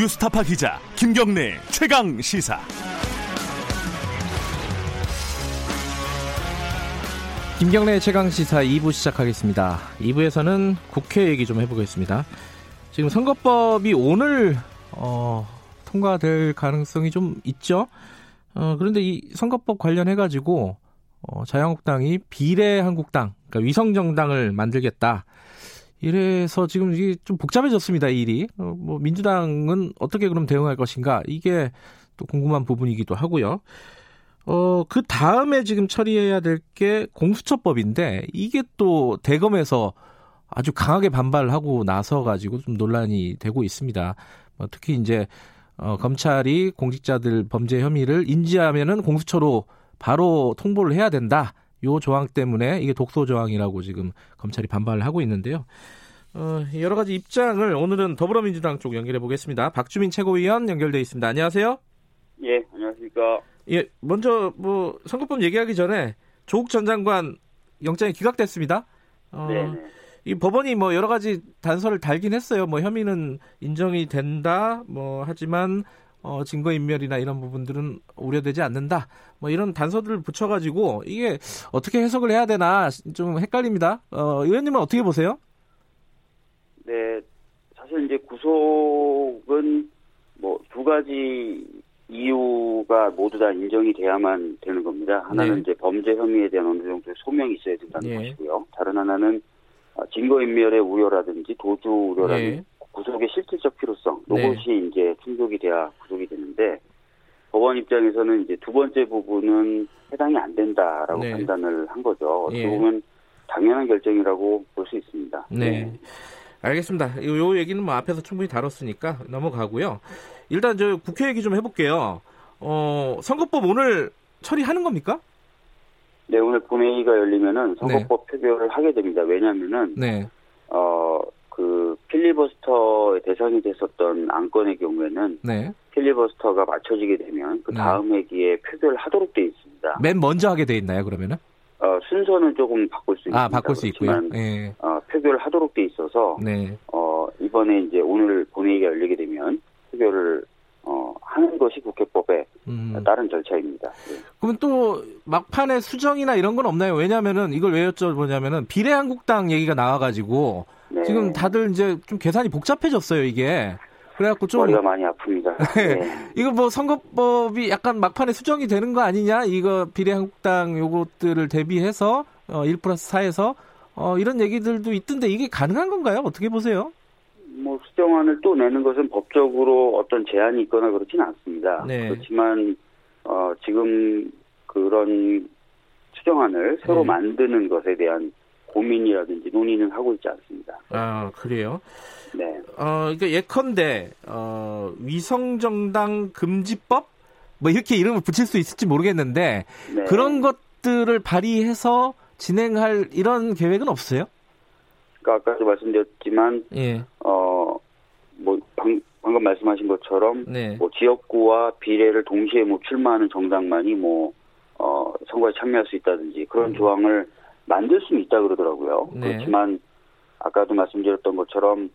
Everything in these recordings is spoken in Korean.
뉴스타파 기자 김경래 최강 시사. 김경래 최강 시사 2부 시작하겠습니다. 2부에서는 국회 얘기 좀 해보겠습니다. 지금 선거법이 오늘 어, 통과될 가능성이 좀 있죠. 어, 그런데 이 선거법 관련해 가지고 어, 자유한국당이 비례한국당, 그러니까 위성정당을 만들겠다. 이래서 지금 이게 좀 복잡해졌습니다, 이 일이. 어, 뭐 민주당은 어떻게 그럼 대응할 것인가? 이게 또 궁금한 부분이기도 하고요. 어, 그 다음에 지금 처리해야 될 게 공수처법인데 이게 또 대검에서 아주 강하게 반발하고 나서 가지고 좀 논란이 되고 있습니다. 뭐 특히 이제 어, 검찰이 공직자들 범죄 혐의를 인지하면은 공수처로 바로 통보를 해야 된다. 요 조항 때문에 이게 독소 조항이라고 지금 검찰이 반발을 하고 있는데요. 어, 여러 가지 입장을 오늘은 더불어민주당 쪽 연결해 보겠습니다. 박주민 최고위원 연결돼 있습니다. 안녕하세요. 예, 안녕하십니까. 예, 먼저 뭐 선거법 얘기하기 전에 조국 전 장관 영장이 기각됐습니다. 어, 네. 이 법원이 뭐 여러 가지 단서를 달긴 했어요. 뭐 혐의는 인정이 된다. 뭐 하지만 어, 증거인멸이나 이런 부분들은 우려되지 않는다. 뭐 이런 단서들을 붙여가지고 이게 어떻게 해석을 해야 되나 좀 헷갈립니다. 어, 의원님은 어떻게 보세요? 네, 사실 이제 구속은 뭐 두 가지 이유가 모두 다 인정이 돼야만 되는 겁니다. 하나는 네. 이제 범죄 혐의에 대한 어느 정도의 소명이 있어야 된다는 네. 것이고요. 다른 하나는 어, 증거인멸의 우려라든지 도주 우려라든지 네. 구속의 실질적. 이것이 이제 충족이 돼야 구속이 되는데 법원 입장에서는 이제 두 번째 부분은 해당이 안 된다라고 네. 판단을 한 거죠. 어떻게 예. 보면 당연한 결정이라고 볼 수 있습니다. 네. 알겠습니다. 요, 요 얘기는 뭐 앞에서 충분히 다뤘으니까 넘어가고요. 일단 저 국회 얘기 좀 해볼게요. 어, 선거법 오늘 처리하는 겁니까? 네, 오늘 본회의가 열리면은 선거법 표결을 하게 됩니다. 왜냐하면은 네. 어, 그 필리버스터의 대상이 됐었던 안건의 경우에는 네. 필리버스터가 맞춰지게 되면 그 네. 다음 회기에 표결하도록 돼 있습니다. 맨 먼저 하게 돼 있나요, 그러면은? 어, 순서는 조금 바꿀 수 있습니다. 아, 바꿀 수 있고요. 예. 어, 표결하도록 돼 있어서 네. 어, 이번에 이제 오늘 본회의가 열리게 되면 표결을 어, 하는 것이 국회법의 음. 다른 절차입니다. 예. 그러면 또 막판에 수정이나 이런 건 없나요? 왜냐면은 이걸 왜 여쭤보냐면은 비례한국당 얘기가 나와가지고 네. 지금 다들 이제 좀 계산이 복잡해졌어요, 이게. 그래갖고 좀 머리가 많이 아픕니다. 네. 네. 이거 뭐 선거법이 약간 막판에 수정이 되는 거 아니냐? 이거 비례한국당 요것들을 대비해서 어, 1 플러스 4에서 어, 이런 얘기들도 있던데 이게 가능한 건가요? 어떻게 보세요? 뭐 수정안을 또 내는 것은 법적으로 어떤 제한이 있거나 그렇지는 않습니다. 네. 그렇지만 어, 지금 그런 수정안을 새로 네. 만드는 것에 대한 고민이라든지 논의는 하고 있지 않습니다. 아 그래요? 네. 어, 그러니까 예컨대 어, 위성정당 금지법 뭐 이렇게 이름을 붙일 수 있을지 모르겠는데 네. 그런 것들을 발의해서 진행할 이런 계획은 없어요? 그러니까 아까도 말씀드렸지만 예, 어뭐 방금 말씀하신 것처럼 네, 뭐 지역구와 비례를 동시에 뭐 출마하는 정당만이 뭐 어, 선거에 참여할 수 있다든지 그런 음. 조항을 만들 수는 있다 그러더라고요. 네. 그렇지만 아까도 말씀드렸던 것처럼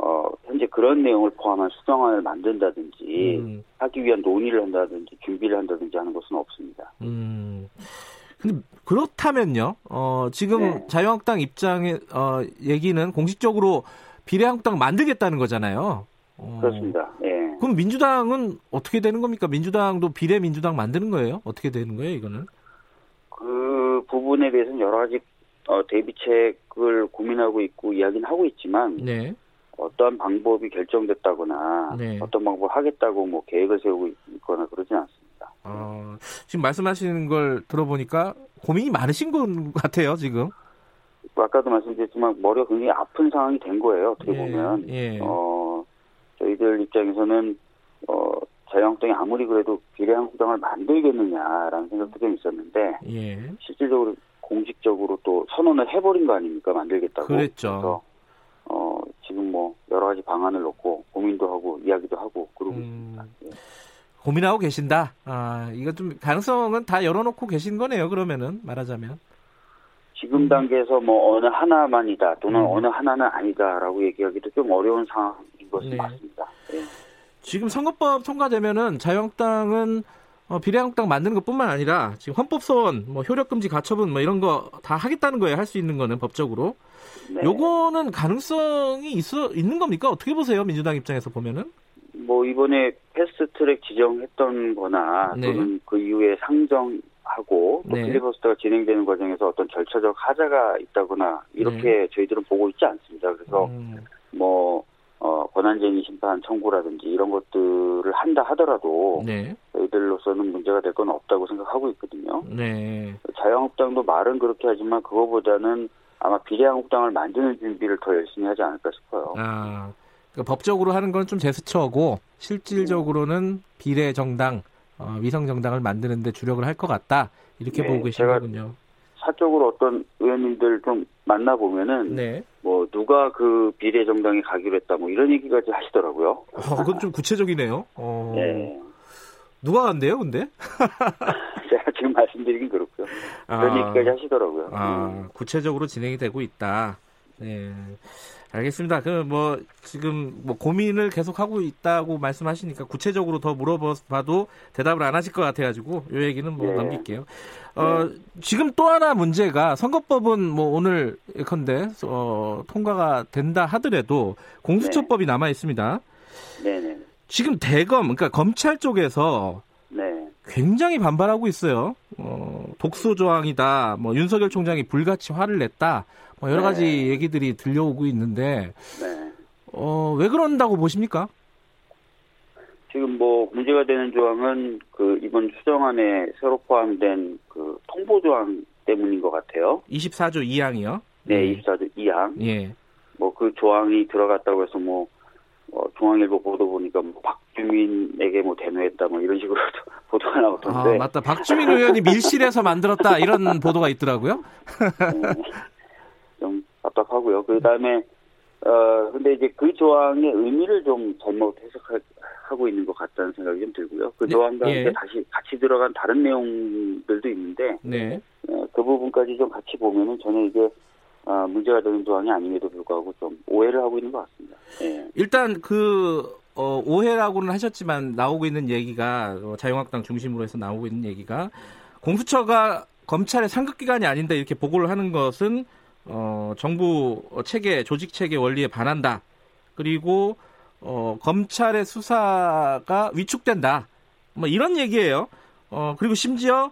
어, 현재 그런 내용을 포함한 수정안을 만든다든지 음, 하기 위한 논의를 한다든지 준비를 한다든지 하는 것은 없습니다. 음. 근데 그렇다면요. 어, 지금 네. 자유한국당 입장의 어, 얘기는 공식적으로 비례한국당 만들겠다는 거잖아요. 어, 그렇습니다. 예. 그럼 민주당은 어떻게 되는 겁니까? 민주당도 비례 민주당 만드는 거예요? 어떻게 되는 거예요, 이거는? 그 부분에 대해서는 여러 가지 어, 대비책을 고민하고 있고 이야기는 하고 있지만 네. 어떠한 방법이 결정됐다거나 네. 어떤 방법을 하겠다고 뭐 계획을 세우고 있거나 그러진 않습니다. 어, 지금 말씀하시는 걸 들어보니까 고민이 많으신 것 같아요, 지금. 뭐 아까도 말씀드렸지만 머리가 굉장히 아픈 상황이 된 거예요. 어떻게 예, 보면 예. 어 저희들 입장에서는 어 자유한국당이 아무리 그래도 비례한국당을 만들겠느냐라는 생각도 좀 있었는데 예. 실질적으로 공식적으로 또 선언을 해버린 거 아닙니까 만들겠다고. 그랬죠. 그래서 어 지금 뭐 여러 가지 방안을 놓고 고민도 하고 이야기도 하고 그러고 음. 있습니다. 예. 고민하고 계신다. 아, 이거 좀 가능성은 다 열어놓고 계신 거네요, 그러면은, 말하자면. 지금 단계에서 뭐 어느 하나만이다 또는 음. 어느 하나는 아니다라고 얘기하기도 좀 어려운 상황인 것은 네. 맞습니다. 예. 지금 선거법 통과되면은 자유한국당은 어, 비례한국당 만드는 것뿐만 아니라 지금 헌법 소원, 뭐 효력 금지 가처분 뭐 이런 거 다 하겠다는 거예요. 할 수 있는 거는 법적으로. 네. 요거는 가능성이 있어 있는 겁니까? 어떻게 보세요? 민주당 입장에서 보면은? 뭐 이번에 패스트트랙 지정했던 거나 네. 또는 그 이후에 상정하고 또 네. 필리버스터가 진행되는 과정에서 어떤 절차적 하자가 있다거나 이렇게 저희들은 보고 있지 않습니다. 그래서 음, 뭐 어, 권한쟁의 심판 청구라든지 이런 것들을 한다 하더라도 네, 저희들로서는 문제가 될 건 없다고 생각하고 있거든요. 네, 자유한국당도 말은 그렇게 하지만 그거보다는 아마 비례한국당을 만드는 준비를 더 열심히 하지 않을까 싶어요. 아, 그러니까 법적으로 하는 건 좀 제스처고 실질적으로는 비례 정당, 어, 위성 정당을 만드는데 주력을 할 것 같다 이렇게 네, 보고 거군요. 사적으로 어떤 의원님들 좀 만나 보면은 네, 뭐 누가 그 비례 정당에 가기로 했다 뭐 이런 얘기까지 하시더라고요. 어, 그건 좀 구체적이네요. 어, 네. 누가 간대요, 근데? 제가 지금 말씀드리긴 그렇고요. 그런 아. 얘기까지 하시더라고요. 음. 아, 구체적으로 진행이 되고 있다. 네. 알겠습니다. 그 뭐 지금 뭐 고민을 계속 하고 있다고 말씀하시니까 구체적으로 더 물어봐도 대답을 안 하실 것 같아가지고 요 얘기는 뭐 네. 넘길게요. 어, 지금 또 하나 문제가 선거법은 뭐 오늘 예컨대 어, 통과가 된다 하더라도 공수처법이 남아 있습니다. 네네. 지금 대검 그러니까 검찰 쪽에서 네. 굉장히 반발하고 있어요. 어, 독소 조항이다. 뭐 윤석열 총장이 불같이 화를 냈다. 뭐 여러 가지 네. 얘기들이 들려오고 있는데 네. 어, 왜 그런다고 보십니까? 지금 뭐 문제가 되는 조항은 그 이번 수정안에 새로 포함된 그 통보 조항 때문인 것 같아요. 24조 2항이요. 네, 24조 2항. 예. 뭐 그 조항이 들어갔다고 해서 뭐 어, 중앙일보 보도 보니까 뭐 박주민에게 뭐 대노했다 뭐 이런 식으로 보도가 아, 나오던데 맞다. 박주민 의원이 밀실에서 만들었다. 이런 보도가 있더라고요. 답답하고요. 그 다음에 어 근데 이제 그 조항의 의미를 좀 잘못 해석하고 있는 것 같다는 생각이 좀 들고요. 그 네, 조항과 함께 예. 다시 같이 들어간 다른 내용들도 있는데 네. 어, 그 부분까지 좀 같이 보면은 전혀 이게 어, 문제가 되는 조항이 아님에도 불구하고 좀 오해를 하고 있는 것 같습니다. 예. 일단 그 어, 오해라고는 하셨지만 나오고 있는 얘기가 어, 자유한국당 중심으로 해서 나오고 있는 얘기가 공수처가 검찰의 상급 기관이 아닌데 이렇게 보고를 하는 것은 어, 정부 체계 조직 체계 원리에 반한다. 그리고 어, 검찰의 수사가 위축된다. 뭐 이런 얘기예요. 어, 그리고 심지어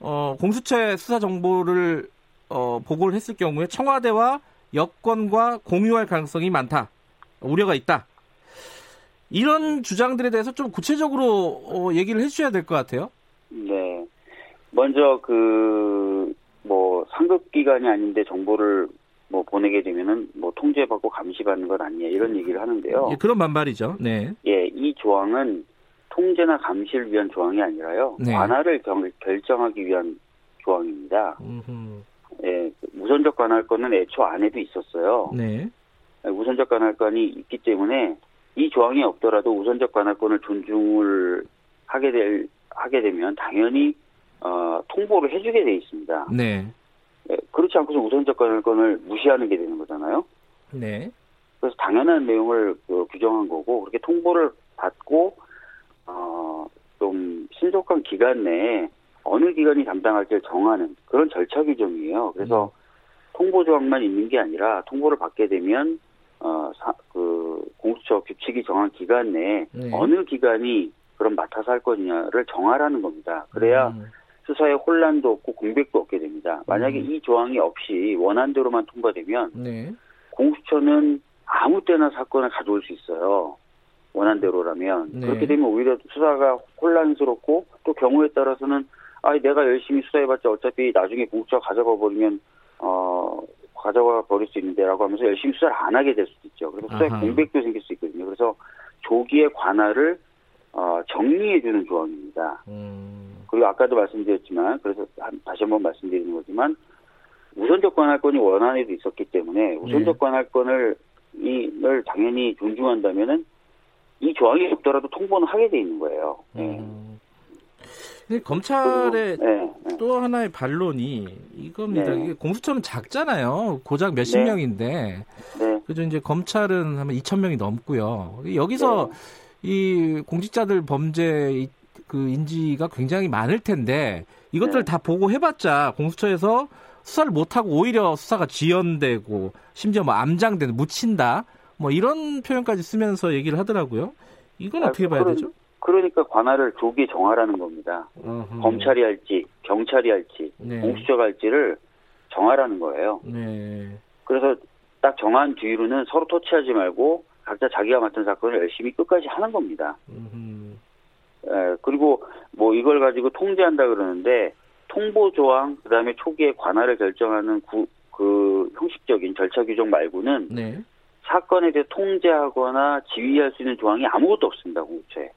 어, 공수처의 수사 정보를 어, 보고를 했을 경우에 청와대와 여권과 공유할 가능성이 많다. 우려가 있다. 이런 주장들에 대해서 좀 구체적으로 어, 얘기를 해주셔야 될 것 같아요. 네. 먼저 그 뭐 상급 기관이 아닌데 정보를 뭐 보내게 되면은 뭐 통제받고 감시받는 것 아니냐 이런 얘기를 하는데요. 예, 그런 반발이죠. 네. 예, 이 조항은 통제나 감시를 위한 조항이 아니라요. 네. 관할을 경- 결정하기 위한 조항입니다. 음흠. 예, 우선적 관할권은 애초 안에도 있었어요. 네. 우선적 관할권이 있기 때문에 이 조항이 없더라도 우선적 관할권을 존중을 하게 될 하게 되면 당연히 어, 통보를 해주게 돼 있습니다. 네. 예, 그렇지 않고서 우선적 관할권을 무시하는 게 되는 거잖아요. 네. 그래서 당연한 내용을 그 규정한 거고 그렇게 통보를 받고 어, 좀 신속한 기간 내에 어느 기관이 담당할지를 정하는 그런 절차 규정이에요. 그래서 통보 조항만 있는 게 아니라 통보를 받게 되면 어, 사, 그 공수처 규칙이 정한 기간 내에 네. 어느 기관이 그럼 맡아서 할 거냐를 정하라는 겁니다. 그래야 음, 수사에 혼란도 없고 공백도 없게 됩니다. 만약에 음. 이 조항이 없이 원안대로만 통과되면 네. 공수처는 아무 때나 사건을 가져올 수 있어요. 원한대로라면. 네. 그렇게 되면 오히려 수사가 혼란스럽고 또 경우에 따라서는 아 내가 열심히 수사해봤자 어차피 나중에 공수처가 가져가 버리면 어 가져가 버릴 수 있는데라고 하면서 열심히 수사를 안 하게 될 수도 있죠. 그래서 수사에 아하. 공백도 생길 수 있거든요. 그래서 조기에 관할을 어, 정리해주는 조항입니다. 음, 그리고 아까도 말씀드렸지만 그래서 한- 다시 한번 말씀드리는 거지만 우선적 관할권이 원안에도 있었기 때문에 우선적 네. 관할권을 이를 당연히 존중한다면은 이 조항이 없더라도 통보는 하게 돼 있는 거예요. 네. 음. 근데 검찰의 네, 네. 또 하나의 반론이 이겁니다. 네. 이게 공수처는 작잖아요. 고작 몇십 네. 명인데. 네. 그죠 이제 검찰은 하면 2천 명이 넘고요. 여기서 이 공직자들 범죄 그 인지가 굉장히 많을 텐데 이것들 네. 다 보고 해봤자 공수처에서 수사를 못하고 오히려 수사가 지연되고 심지어 뭐 암장되는 묻힌다 뭐 이런 표현까지 쓰면서 얘기를 하더라고요. 이건 아, 어떻게 봐야 그런, 되죠? 그러니까 관할을 조기 정하라는 겁니다. 어흠. 검찰이 할지 경찰이 할지 네. 공수처가 할지를 정하라는 거예요. 네. 그래서 딱 정한 뒤로는 서로 토치하지 말고 각자 자기가 맡은 사건을 열심히 끝까지 하는 겁니다. 에, 그리고 뭐 이걸 가지고 통제한다 그러는데 통보 조항 그다음에 초기에 관할을 결정하는 구, 그 형식적인 절차 규정 말고는 네. 사건에 대해 통제하거나 지휘할 수 있는 조항이 아무것도 없습니다 공처에.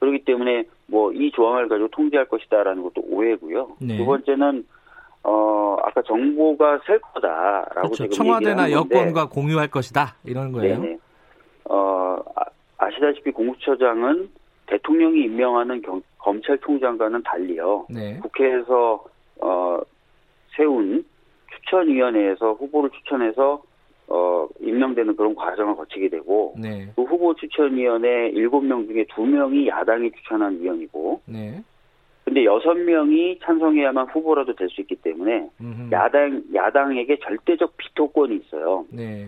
그렇기 때문에 뭐 이 조항을 가지고 통제할 것이다라는 것도 오해고요. 네. 두 번째는 어 아까 정보가 셀 거다라고 그렇죠. 청와대나 여권과 공유할 것이다 이런 거예요. 네네. 어 아, 시다시피 공수처장은 대통령이 임명하는 경, 검찰총장과는 달리요. 네. 국회에서 어 세운 추천위원회에서 후보를 추천해서 어, 임명되는 그런 과정을 거치게 되고, 네. 그 후보 추천위원회 7명 중에 2명이 야당이 추천한 위원이고, 네. 근데 6명이 찬성해야만 후보라도 될 수 있기 때문에, 음흠. 야당, 야당에게 절대적 비토권이 있어요. 네.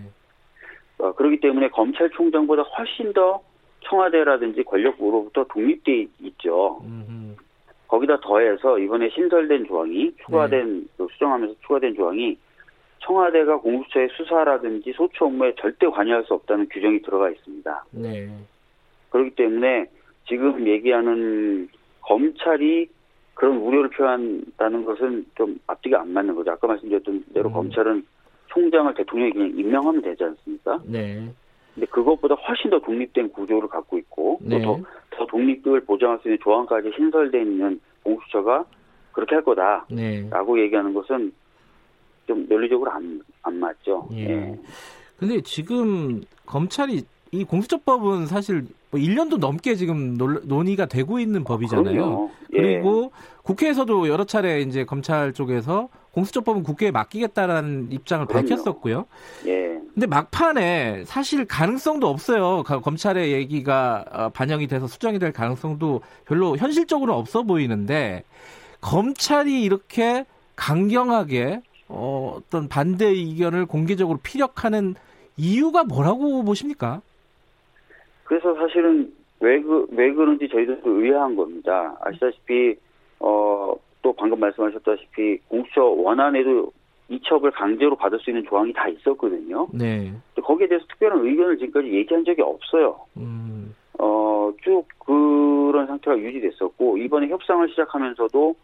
어, 그렇기 때문에 검찰총장보다 훨씬 더 청와대라든지 권력부로부터 독립돼 있죠. 음흠. 거기다 더해서 이번에 신설된 조항이 추가된, 네. 그 수정하면서 추가된 조항이 청와대가 공수처의 수사라든지 소추 업무에 절대 관여할 수 없다는 규정이 들어가 있습니다. 네. 그렇기 때문에 지금 얘기하는 검찰이 그런 우려를 표한다는 것은 좀 앞뒤가 안 맞는 거죠. 아까 말씀드렸던 대로 음. 검찰은 총장을 대통령이 그냥 임명하면 되지 않습니까? 네. 근데 그것보다 훨씬 더 독립된 구조를 갖고 있고 네. 더, 더 독립을 보장할 수 있는 조항까지 신설되어 있는 공수처가 그렇게 할 거다라고 네. 얘기하는 것은 좀 논리적으로 안, 안 맞죠. 예. 예. 근데 지금 검찰이 이 공수처법은 사실 뭐 1년도 넘게 지금 논의가 되고 있는 법이잖아요. 예. 그리고 국회에서도 여러 차례 이제 검찰 쪽에서 공수처법은 국회에 맡기겠다라는 입장을 그럼요. 밝혔었고요. 예. 근데 막판에 사실 가능성도 없어요. 검찰의 얘기가 어, 반영이 돼서 수정이 될 가능성도 별로 현실적으로 없어 보이는데 검찰이 이렇게 강경하게 어, 어떤 반대 의견을 공개적으로 피력하는 이유가 뭐라고 보십니까? 그래서 사실은 왜, 그, 왜 그런지 저희도 의아한 겁니다. 아시다시피, 어, 또 방금 말씀하셨다시피 공수처 원안에도 이첩을 강제로 받을 수 있는 조항이 다 있었거든요. 네. 거기에 대해서 특별한 의견을 지금까지 얘기한 적이 없어요. 음. 어, 쭉 그런 상태가 유지됐었고, 이번에 협상을 시작하면서도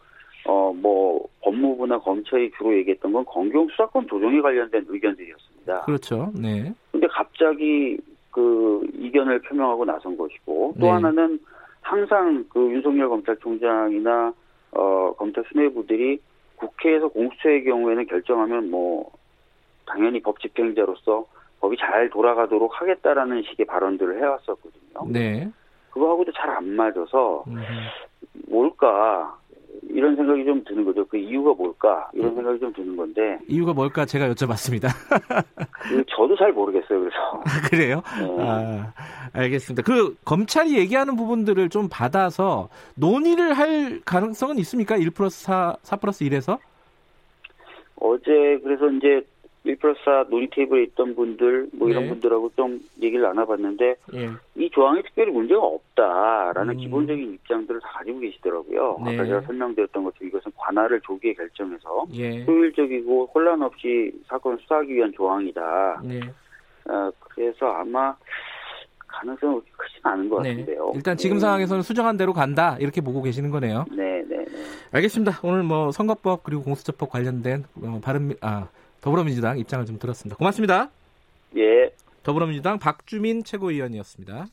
어, 뭐, 법무부나 검찰이 주로 얘기했던 건 검경 수사권 조정에 관련된 의견들이었습니다. 그렇죠. 네. 근데 갑자기 그 이견을 표명하고 나선 것이고, 또 네. 하나는 항상 그 윤석열 검찰총장이나, 어, 검찰 수뇌부들이 국회에서 공수처의 경우에는 결정하면 뭐, 당연히 법 집행자로서 법이 잘 돌아가도록 하겠다라는 식의 발언들을 해왔었거든요. 네. 그거하고도 잘 안 맞아서, 음. 뭘까, 이런 생각이 좀 드는 거죠. 그 이유가 뭘까? 이런 음. 생각이 좀 드는 건데. 이유가 뭘까? 제가 여쭤봤습니다. 그 저도 잘 모르겠어요. 그래서. 아, 그래요? 네. 아, 알겠습니다. 그 검찰이 얘기하는 부분들을 좀 받아서 논의를 할 가능성은 있습니까? 1 플러스 4, 4 플러스 1에서? 어제 그래서 이제 1 플러스 4 논의 테이블에 있던 분들 뭐 이런 네. 분들하고 좀 얘기를 나눠봤는데 네. 이 조항에 특별히 문제가 없다라는 음. 기본적인 입장들을 다 가지고 계시더라고요. 네. 아까 제가 설명드렸던 것처럼 이것은 관할을 조기에 결정해서 예. 효율적이고 혼란 없이 사건을 수사하기 위한 조항이다. 네. 어, 그래서 아마 가능성은 크지 않은 것 네. 같은데요. 일단 지금 네. 상황에서는 수정한 대로 간다 이렇게 보고 계시는 거네요. 네, 네, 네. 알겠습니다. 오늘 뭐 선거법 그리고 공수처법 관련된 어, 발음 아 더불어민주당 입장을 좀 들었습니다. 고맙습니다. 예. 더불어민주당 박주민 최고위원이었습니다.